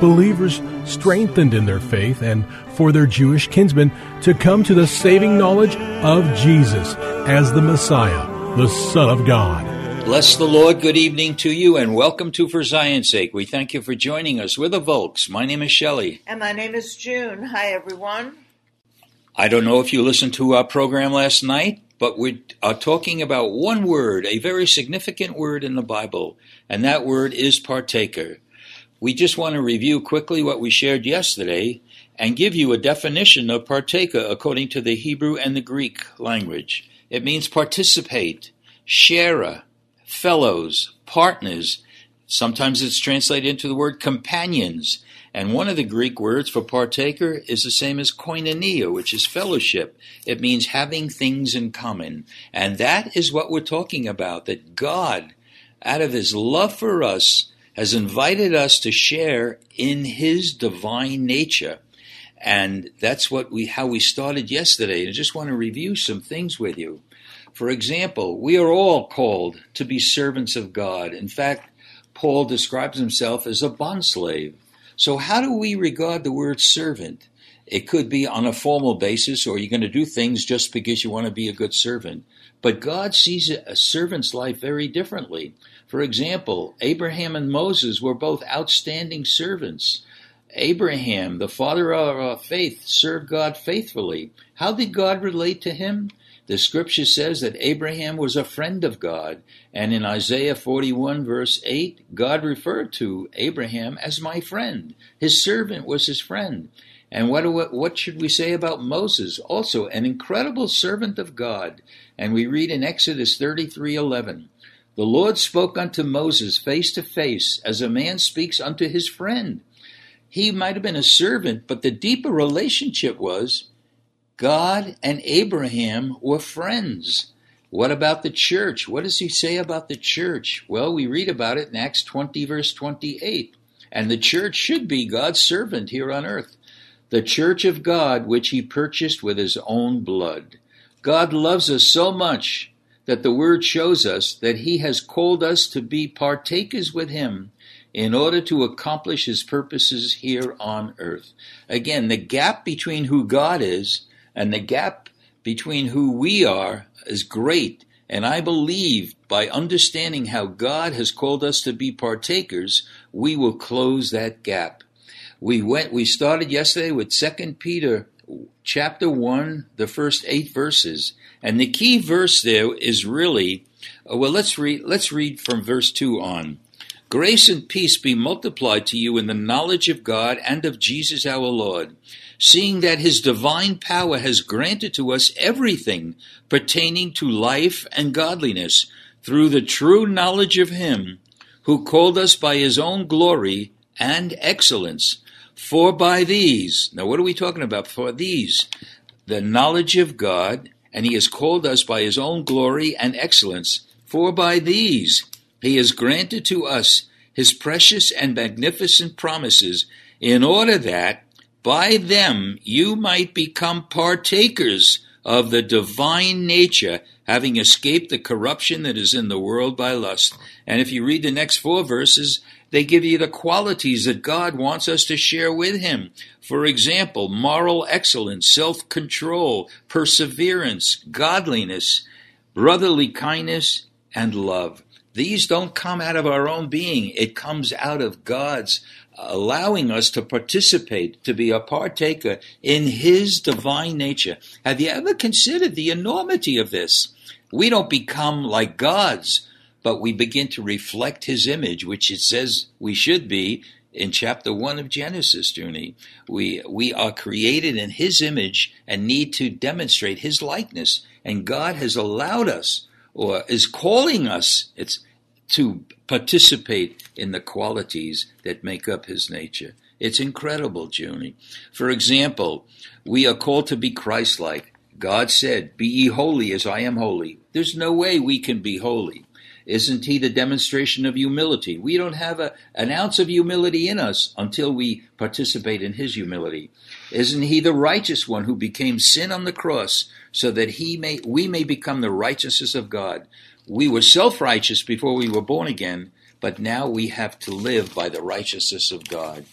Believers strengthened in their faith and for their Jewish kinsmen to come to the saving knowledge of Jesus as the Messiah, the Son of God. Bless the Lord. Good evening to you and welcome to For Zion's Sake. We thank you for joining us. We're the Volks. My name is Shelley. And my name is June. Hi, everyone. I don't know if you listened to our program last night, but we are talking about one word, a very significant word in the Bible, and that word is partaker. We just want to review quickly what we shared yesterday and give you a definition of partaker according to the Hebrew and the Greek language. It means participate, sharer, fellows, partners. Sometimes it's translated into the word companions. And one of the Greek words for partaker is the same as koinonia, which is fellowship. It means having things in common. And that is what we're talking about, that God, out of his love for us, has invited us to share in his divine nature. And that's what we how we started yesterday. I just want to review some things with you. For example, we are all called to be servants of God. In fact, Paul describes himself as a bondslave. So how do we regard the word servant? It could be on a formal basis, or you're going to do things just because you want to be a good servant. But God sees a servant's life very differently. For example, Abraham and Moses were both outstanding servants. Abraham, the father of our faith, served God faithfully. How did God relate to him? The scripture says that Abraham was a friend of God, and in Isaiah 41, verse 8, God referred to Abraham as my friend. His servant was his friend. And what, what should we say about Moses? Also, an incredible servant of God. And we read in Exodus 33 11, The Lord spoke unto Moses face to face, as a man speaks unto his friend. He might have been a servant, but the deeper relationship was God and Abraham were friends. What about the church? What does he say about the church? Well, we read about it in Acts 20, verse 28. And the church should be God's servant here on earth the church of God which he purchased with his own blood. God loves us so much that the word shows us that he has called us to be partakers with him in order to accomplish his purposes here on earth. Again, the gap between who God is and the gap between who we are is great. And I believe by understanding how God has called us to be partakers, we will close that gap. We went we started yesterday with 2 Peter chapter 1, the first 8 verses. And the key verse there is really uh, well let's read let's read from verse 2 on. Grace and peace be multiplied to you in the knowledge of God and of Jesus our Lord, seeing that his divine power has granted to us everything pertaining to life and godliness through the true knowledge of him who called us by his own glory and excellence for by these, now what are we talking about? For these, the knowledge of God, and he has called us by his own glory and excellence. For by these he has granted to us his precious and magnificent promises, in order that by them you might become partakers of the divine nature, having escaped the corruption that is in the world by lust. And if you read the next four verses, they give you the qualities that God wants us to share with Him. For example, moral excellence, self control, perseverance, godliness, brotherly kindness, and love. These don't come out of our own being. It comes out of God's allowing us to participate, to be a partaker in His divine nature. Have you ever considered the enormity of this? We don't become like gods, but we begin to reflect His image, which it says we should be in chapter one of Genesis, Junie. We, we are created in His image and need to demonstrate His likeness. And God has allowed us or is calling us it's to participate in the qualities that make up his nature. It's incredible, Junie. For example, we are called to be Christ-like. God said, "Be ye holy as I am holy." There's no way we can be holy. Isn't he the demonstration of humility? We don't have a, an ounce of humility in us until we participate in his humility. Isn't he the righteous one who became sin on the cross so that he may we may become the righteousness of God? We were self-righteous before we were born again, but now we have to live by the righteousness of God.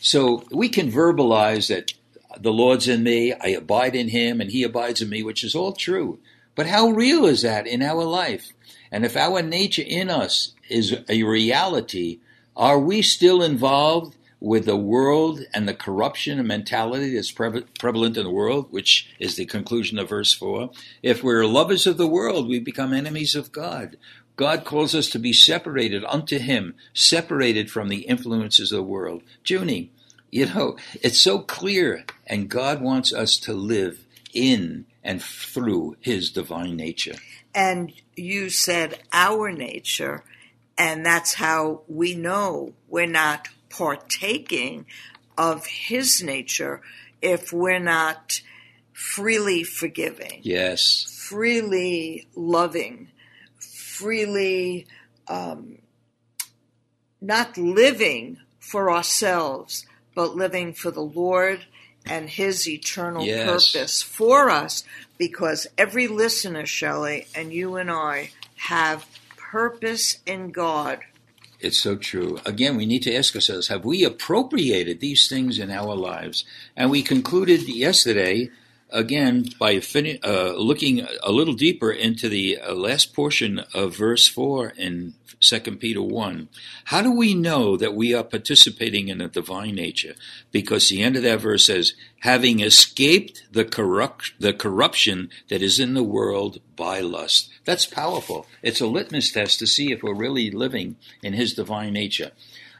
So we can verbalize that the Lord's in me, I abide in him, and he abides in me, which is all true. But how real is that in our life? And if our nature in us is a reality, are we still involved with the world and the corruption and mentality that's pre- prevalent in the world, which is the conclusion of verse 4? If we're lovers of the world, we become enemies of God. God calls us to be separated unto Him, separated from the influences of the world. Junie, you know, it's so clear, and God wants us to live in and through His divine nature. And you said our nature, and that's how we know we're not partaking of His nature if we're not freely forgiving. Yes. Freely loving, freely um, not living for ourselves, but living for the Lord and His eternal Yes. purpose for us, because every listener, Shelley, and you and I have purpose in God. It's so true. Again, we need to ask ourselves have we appropriated these things in our lives? And we concluded yesterday, again, by fin- uh, looking a little deeper into the uh, last portion of verse 4 in 2 Peter 1. How do we know that we are participating in the divine nature? Because the end of that verse says, having escaped the, corrupt- the corruption that is in the world by lust. That's powerful. It's a litmus test to see if we're really living in His divine nature.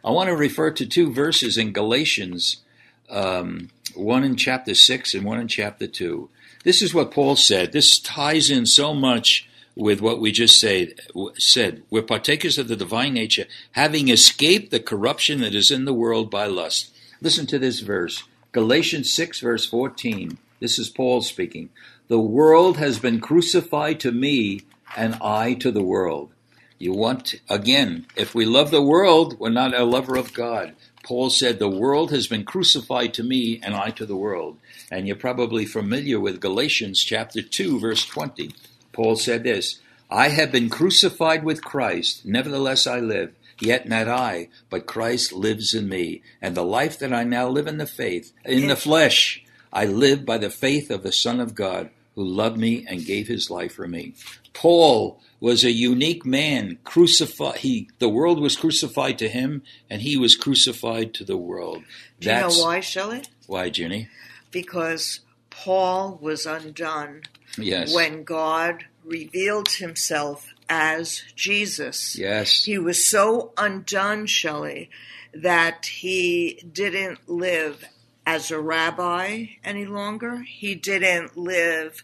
I want to refer to two verses in Galatians, um, one in chapter 6 and one in chapter 2. This is what Paul said. This ties in so much with what we just say, said. We're partakers of the divine nature, having escaped the corruption that is in the world by lust. Listen to this verse Galatians 6, verse 14. This is Paul speaking. The world has been crucified to me, and I to the world. You want, again, if we love the world, we're not a lover of God. Paul said, The world has been crucified to me, and I to the world. And you're probably familiar with Galatians chapter 2, verse 20. Paul said this I have been crucified with Christ, nevertheless I live. Yet not I, but Christ lives in me. And the life that I now live in the faith, in the flesh, I live by the faith of the Son of God, who loved me and gave his life for me. Paul was a unique man, crucified. He, the world was crucified to him, and he was crucified to the world. Do you know why, Shelley? Why, Jenny? Because Paul was undone Yes. when God revealed himself as Jesus. yes. He was so undone, Shelley, that he didn't live as a rabbi any longer. He didn't live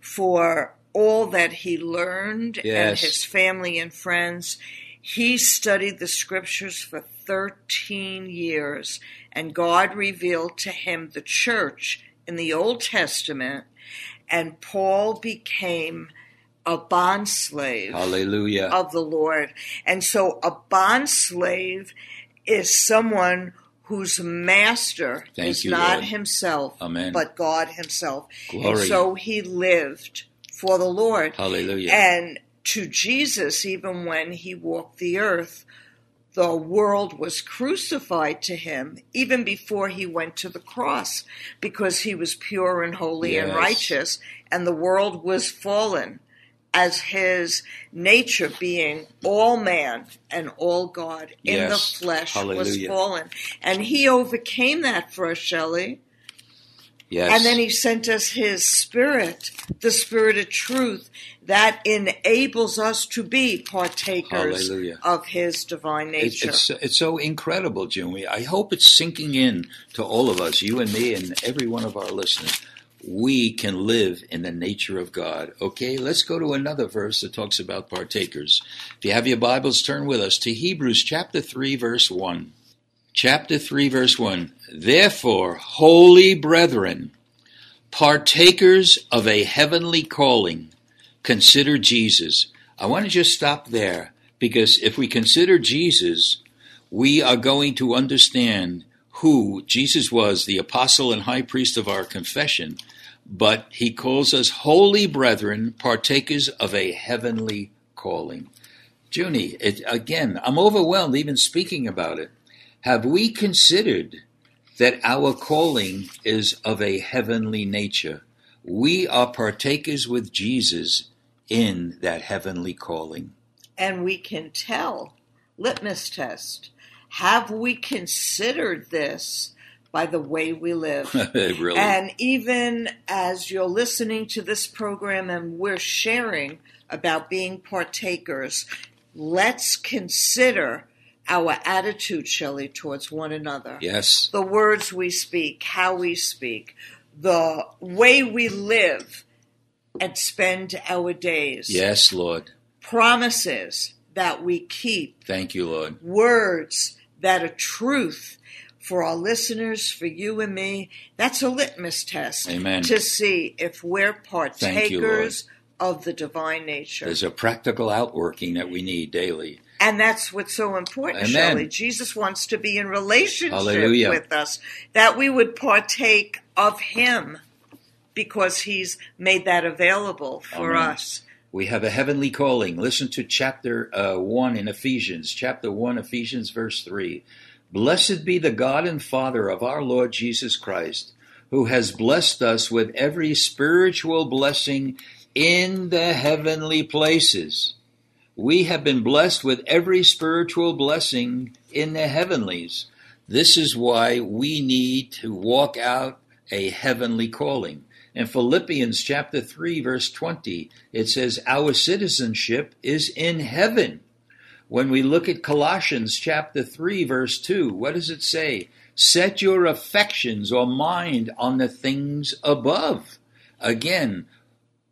for all that he learned and his family and friends. He studied the scriptures for 13 years, and God revealed to him the church in the Old Testament, and Paul became a bond slave Hallelujah. of the Lord. And so a bond slave is someone whose master Thank is you, not Lord. himself, Amen. but God himself. Glory. And so he lived for the Lord. Hallelujah. And to Jesus, even when he walked the earth, the world was crucified to him even before he went to the cross because he was pure and holy and righteous, and the world was fallen. as his nature being all man and all God in Yes. the flesh was fallen. And he overcame that for us, Shelley. Yes. And then he sent us his spirit, the spirit of truth, that enables us to be partakers Hallelujah. of his divine It- nature. It's, it's so incredible, Jimmy. I hope it's sinking in to all of us, you and me, and every one of our listeners. We can live in the nature of God. Okay, let's go to another verse that talks about partakers. If you have your Bibles, turn with us to Hebrews chapter 3, verse 1. Chapter 3, verse 1. Therefore, holy brethren, partakers of a heavenly calling, consider Jesus. I want to just stop there because if we consider Jesus, we are going to understand who Jesus was, the apostle and high priest of our confession, but he calls us holy brethren, partakers of a heavenly calling. Junie, it, again, I'm overwhelmed even speaking about it. Have we considered that our calling is of a heavenly nature? We are partakers with Jesus in that heavenly calling. and we can tell litmus test have we considered this by the way we live really? and even as you're listening to this program and we're sharing about being partakers let's consider our attitude shelley towards one another yes. the words we speak how we speak the way we live and spend our days Yes, Lord. promises that we keep, Thank you, Lord. words that are truth for our listeners, for you and me. That's a litmus test Amen. to see if we're Thank you, partakers of the divine nature. There's a practical outworking that we need daily. And that's what's so important, Amen. Shelley. Jesus wants to be in relationship Hallelujah. with us, that we would partake of Him because He's made that available for Amen. us. We have a heavenly calling. Listen to chapter uh, 1 in Ephesians, chapter 1, Ephesians, verse 3. Blessed be the God and Father of our Lord Jesus Christ, who has blessed us with every spiritual blessing in the heavenly places. We have been blessed with every spiritual blessing in the heavenlies. This is why we need to walk out a heavenly calling. In Philippians chapter 3 verse 20, it says our citizenship is in heaven. When we look at Colossians chapter 3 verse 2, what does it say? Set your affections or mind on the things above. Again,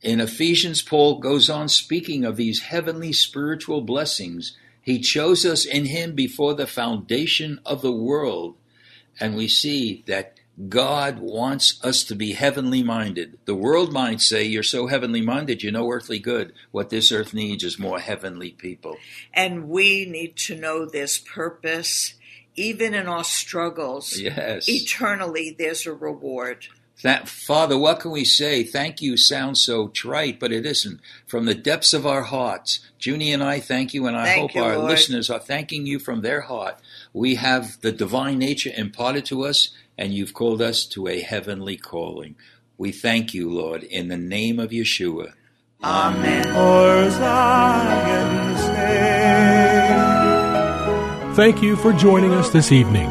in Ephesians, Paul goes on speaking of these heavenly spiritual blessings. He chose us in Him before the foundation of the world. And we see that God wants us to be heavenly minded. The world might say, You're so heavenly minded, you're no earthly good. What this earth needs is more heavenly people. And we need to know this purpose. Even in our struggles, Yes. eternally there's a reward. That, Father, what can we say? Thank you sounds so trite, but it isn't. From the depths of our hearts, Junie and I thank you, and I Thank hope you, our Lord. listeners are thanking you from their heart. We have the divine nature imparted to us, and you've called us to a heavenly calling. We thank you, Lord, in the name of Yeshua. Amen. For Zion's sake. Thank you for joining us this evening.